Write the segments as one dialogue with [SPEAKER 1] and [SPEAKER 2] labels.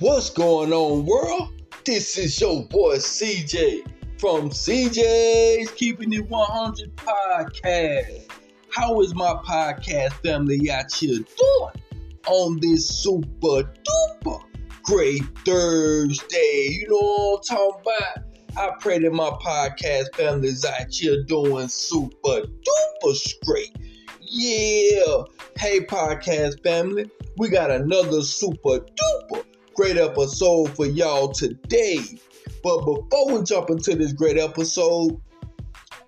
[SPEAKER 1] What's going on, world? This is your boy CJ from CJ's Keeping It 100 podcast. How is my podcast family out here doing on this super duper great Thursday? You know what I'm talking about? I pray that my podcast family is out here doing super duper straight. Yeah. Hey, podcast family, we got another super duper great episode for y'all today. But before we jump into this great episode,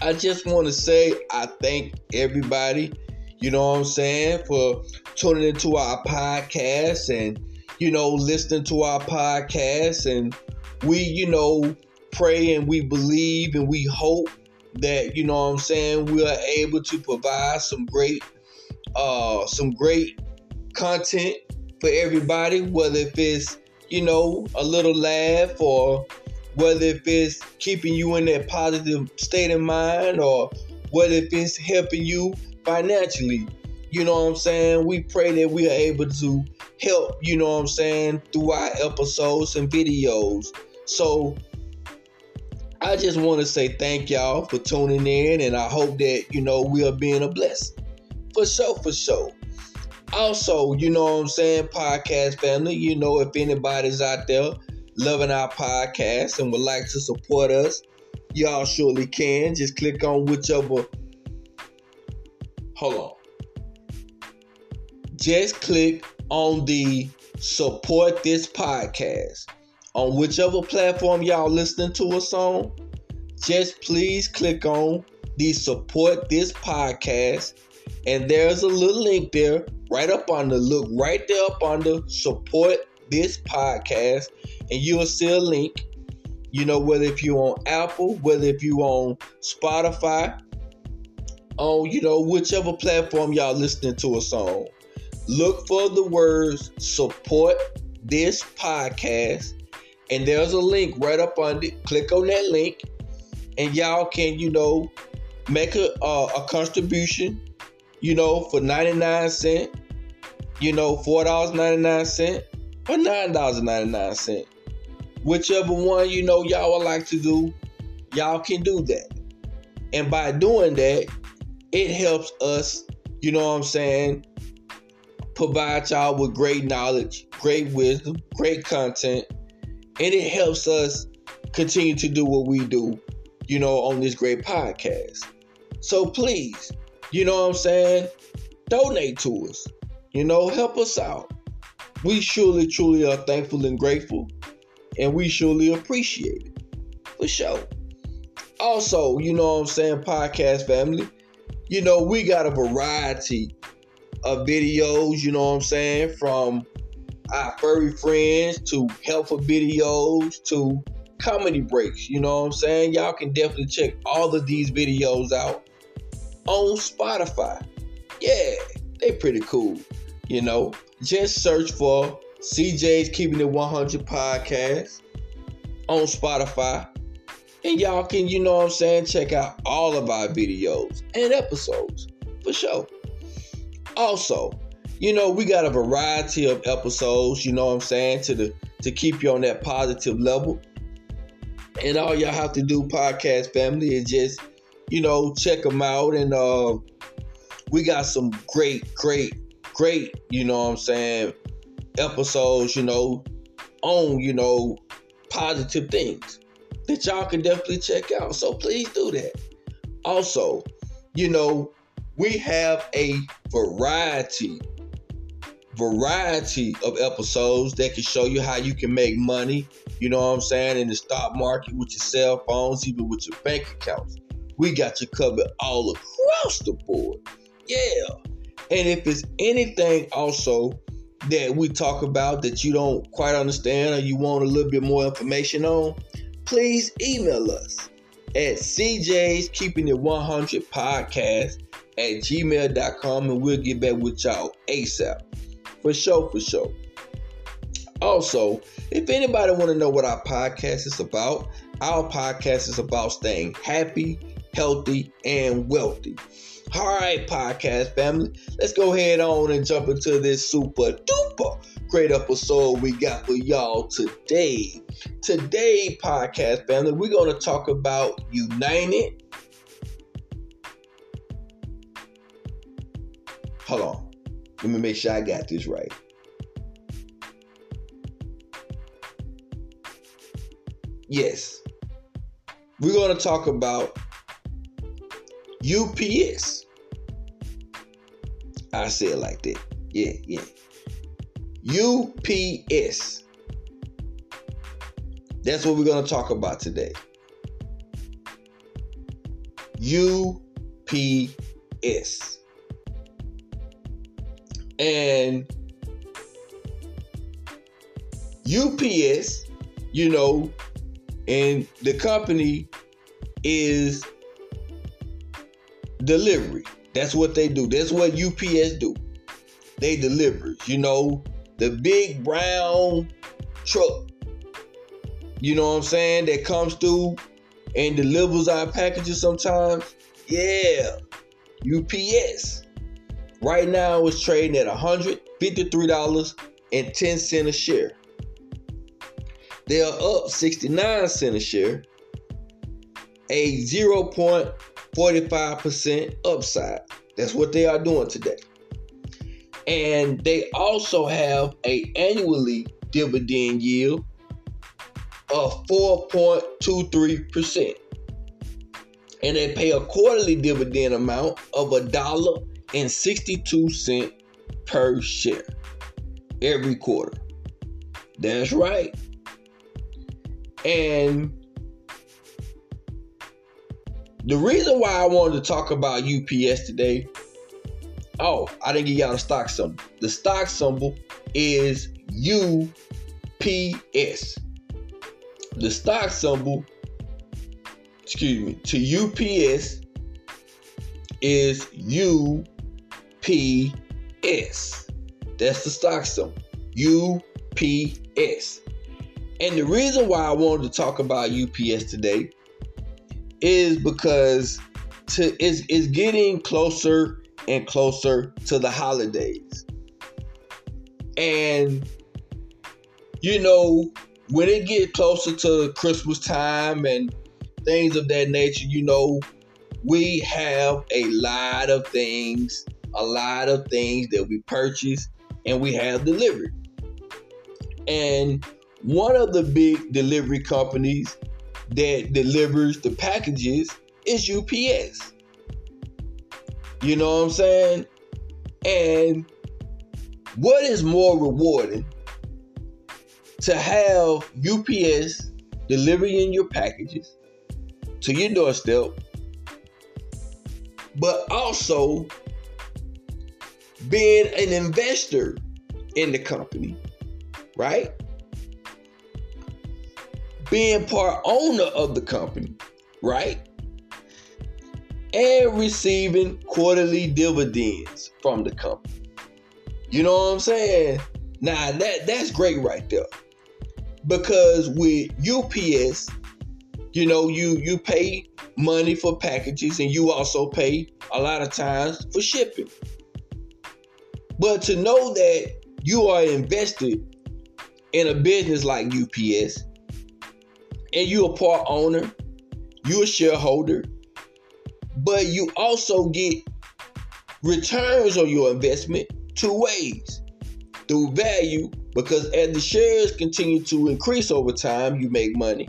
[SPEAKER 1] I just want to say I thank everybody, you know what I'm saying, for tuning into our podcast and, you know, listening to our podcast. And we, you know, pray and we believe and we hope that, you know what I'm saying, we are able to provide some great, uh, some great content for everybody, whether if it's, you know, a little laugh or whether if it's keeping you in that positive state of mind or whether if it's helping you financially. You know what I'm saying? We pray that we are able to help, you know what I'm saying, through our episodes and videos. So I just want to say thank y'all for tuning in and I hope that, you know, we are being a blessing. For sure, for sure. Also, you know what I'm saying, podcast family, you know, if anybody's out there loving our podcast and would like to support us, y'all surely can. Just click on whichever. Hold on. Just click on the support this podcast on whichever platform y'all listening to us on. Just please click on the support this podcast, and there's a little link there right up on the look right there up on the support this podcast and you'll see a link. You know whether if you on apple whether if you on spotify on you know whichever platform y'all listening to us on look for the words support this podcast and there's a link right up on it click on that link and y'all can you know make a, uh, a contribution you know, for 99 cent, you know, $4.99 or $9.99. Whichever one, you know, y'all would like to do, y'all can do that. And by doing that, it helps us, you know what I'm saying, provide y'all with great knowledge, great wisdom, great content, and it helps us continue to do what we do, you know, on this great podcast. So please, you know what I'm saying? Donate to us. You know, help us out. We surely, truly are thankful and grateful, and we surely appreciate it. For sure. Also, you know what I'm saying, podcast family, you know, we got a variety of videos, you know what I'm saying, from our furry friends to helpful videos to comedy breaks, you know what I'm saying? Y'all can definitely check all of these videos out on Spotify. Yeah, they pretty cool. You know, just search for CJ's Keeping It 100 podcast on Spotify. And y'all can, you know what I'm saying, check out all of our videos and episodes for sure. Also, you know, we got a variety of episodes, you know what I'm saying, to the to keep you on that positive level. And all y'all have to do, podcast family, is just you know, check them out. And uh, we got some great, great, great, you know what I'm saying, episodes, you know, on, you know, positive things that y'all can definitely check out. So please do that. Also, you know, we have a variety variety of episodes that can show you how you can make money, you know what I'm saying, in the stock market with your cell phones, even with your bank accounts. We got you covered all across the board. Yeah. And if it's anything also that we talk about that you don't quite understand or you want a little bit more information on, please email us at CJ's Keeping It 100 Podcast at gmail.com and we'll get back with y'all ASAP. For sure, for sure. Also, if anybody want to know what our podcast is about, our podcast is about staying happy, healthy, and wealthy. All right, podcast family, let's go ahead on and jump into this super duper great episode we got for y'all today. Today, podcast family, we're going to talk about United. Hold on. Let me make sure I got this right. Yes. We're going to talk about UPS. I say it like that. Yeah, yeah. UPS. That's what we're going to talk about today. UPS. And UPS, you know, and the company is delivery. That's what they do. That's what UPS do. They deliver. You know, the big brown truck. You know what I'm saying? That comes through and delivers our packages sometimes. Yeah. UPS. Right now it's trading at $153.10 a share. They are up 69 cents a share, a 0.45% upside. That's what they are doing today. And they also have a annually dividend yield of 4.23%. And they pay a quarterly dividend amount of a dollar and 62 cent per share every quarter. That's right. And the reason why I wanted to talk about UPS today, oh, I didn't give y'all the stock symbol. The stock symbol is UPS. The stock symbol, excuse me, to UPS is UPS. That's the stock symbol. UPS. And the reason why I wanted to talk about UPS today is because to is is getting closer and closer to the holidays. And you know, when it get closer to Christmas time and things of that nature, you know, we have a lot of things, a lot of things that we purchase and we have delivered. And one of the big delivery companies that delivers the packages is UPS. You know what I'm saying? And what is more rewarding to have UPS delivering your packages to your doorstep, but also being an investor in the company, right? Being part owner of the company, right? And receiving quarterly dividends from the company. You know what I'm saying? Now that that's great right there. Because with UPS, you know, you you pay money for packages and you also pay a lot of times for shipping. But to know that you are invested in a business like UPS and you a part owner, you a shareholder, but you also get returns on your investment two ways. Through value because as the shares continue to increase over time you make money.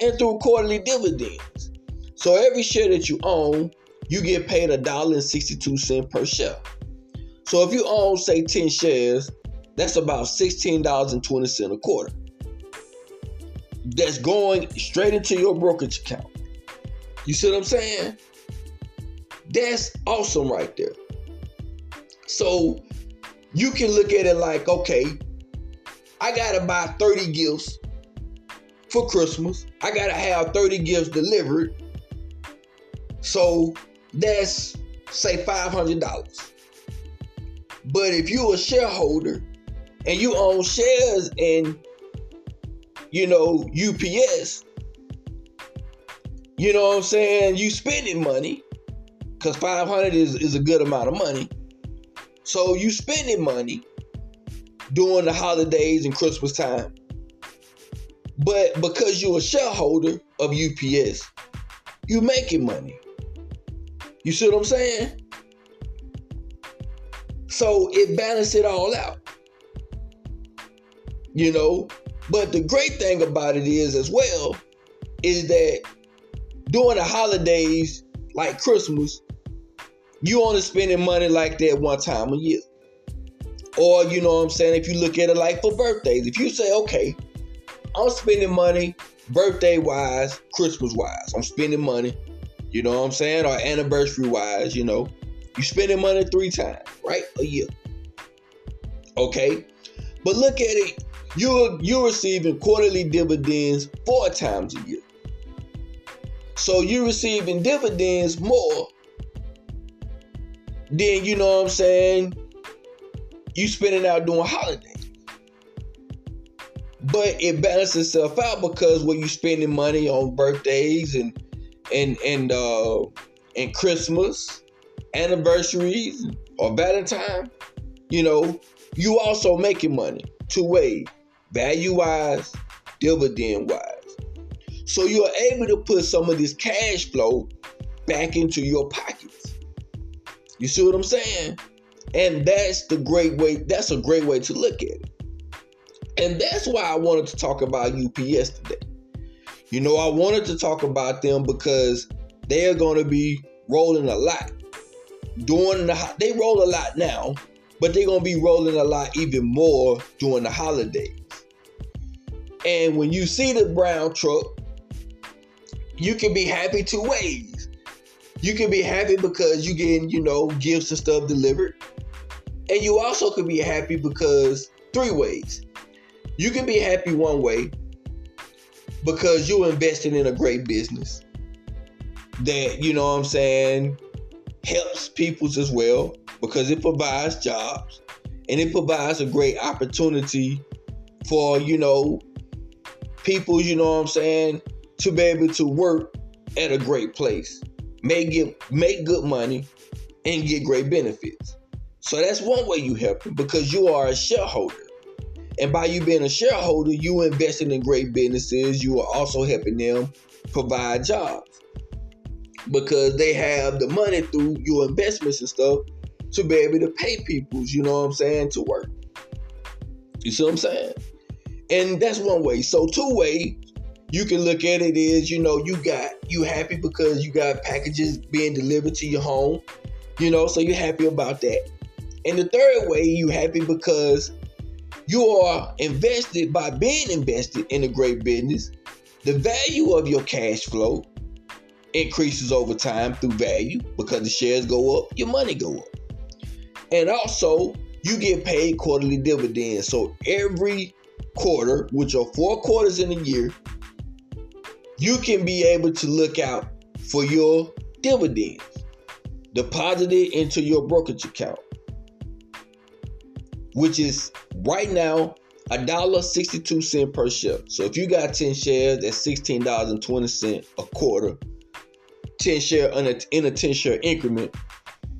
[SPEAKER 1] And through quarterly dividends. So every share that you own you get paid a dollar and 62 cent per share. So if you own say 10 shares that's about $16.20 a quarter that's going straight into your brokerage account. You see what I'm saying? That's awesome right there. So you can look at it like, okay, I gotta buy 30 gifts for Christmas. I gotta have 30 gifts delivered. So that's say $500. But if you're a shareholder and you own shares in you know, UPS, you know what I'm saying? You spending money because 500 is, is a good amount of money. So you spending money during the holidays and Christmas time. But because you're a shareholder of UPS, you making money. You see what I'm saying? So it balances it all out. You know, but the great thing about it is as well is that during the holidays like Christmas, you only spending money like that one time a year. Or, you know what I'm saying, if you look at it like for birthdays, if you say, okay, I'm spending money birthday wise, Christmas wise, I'm spending money, you know what I'm saying, or anniversary wise, you know, you spending money three times, right? A year. Okay? But look at it, you're you're receiving quarterly dividends four times a year. So you're receiving dividends more than you know what I'm saying, you spending out doing holidays. But it balances itself out because when you spending money on birthdays and and and uh and Christmas, anniversaries, or Valentine, you know, you also making money two ways, value wise, dividend wise. So you're able to put some of this cash flow back into your pockets. You see what I'm saying? And that's the great way, that's a great way to look at it. And that's why I wanted to talk about UPS today. You know, I wanted to talk about them because they're going to be rolling a lot. During the they roll a lot now, but they're going to be rolling a lot even more during the holidays. And when you see the brown truck, you can be happy two ways you can be happy because you getting, you know, gifts and stuff delivered. And you also could be happy because three ways. You can be happy one way because you're investing in a great business that, you know what I'm saying, helps peoples as well because it provides jobs and it provides a great opportunity for, you know, people, you know what I'm saying, to be able to work at a great place make get make good money and get great benefits. So that's one way you help them because you are a shareholder. And by you being a shareholder, you investing in great businesses. You are also helping them provide jobs because they have the money through your investments and stuff to be able to pay people, you know what I'm saying, to work. You see what I'm saying? And that's one way. So two way, you can look at it is, you know, you got you happy because you got packages being delivered to your home, you know, so you're happy about that. And the third way, you happy because you are invested by being invested in a great business. The value of your cash flow increases over time through value because the shares go up, your money go up. And also, you get paid quarterly dividends. So every quarter, which are four quarters in a year, you can be able to look out for your dividends deposited into your brokerage account, which is right now a dollar sixty-two cent per share. So if you got 10 shares, that's sixteen dollars and twenty cent a quarter. 10 share in a, in a 10 share increment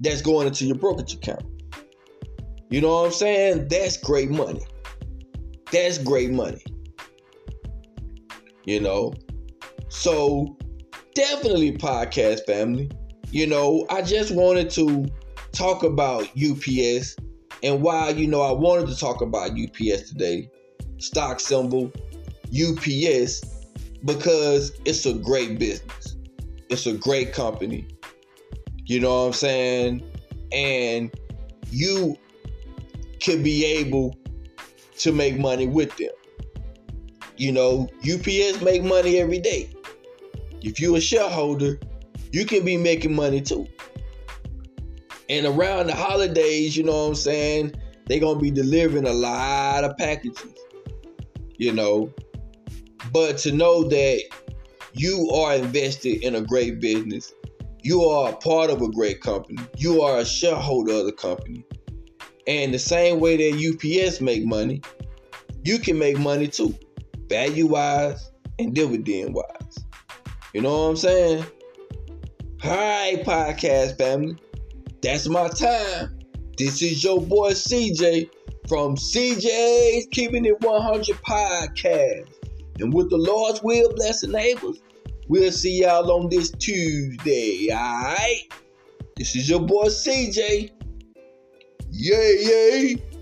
[SPEAKER 1] that's going into your brokerage account. You know what I'm saying? That's great money. That's great money. You know, so definitely podcast family. You know, I just wanted to talk about UPS and why, you know, I wanted to talk about UPS today. Stock symbol UPS because it's a great business. It's a great company. You know what I'm saying? And you could be able to make money with them. You know, UPS make money every day if you're a shareholder, you can be making money too. And around the holidays, you know what I'm saying? They're gonna be delivering a lot of packages, you know. But to know that you are invested in a great business, you are a part of a great company, you are a shareholder of the company. And the same way that UPS make money, you can make money too, value wise and dividend wise. You know what I'm saying? Alright, podcast family. That's my time. This is your boy CJ from CJ's Keeping It 100 podcast. And with the Lord's will, bless the neighbors, we'll see y'all on this Tuesday. Alright? This is your boy CJ. Yay, yay.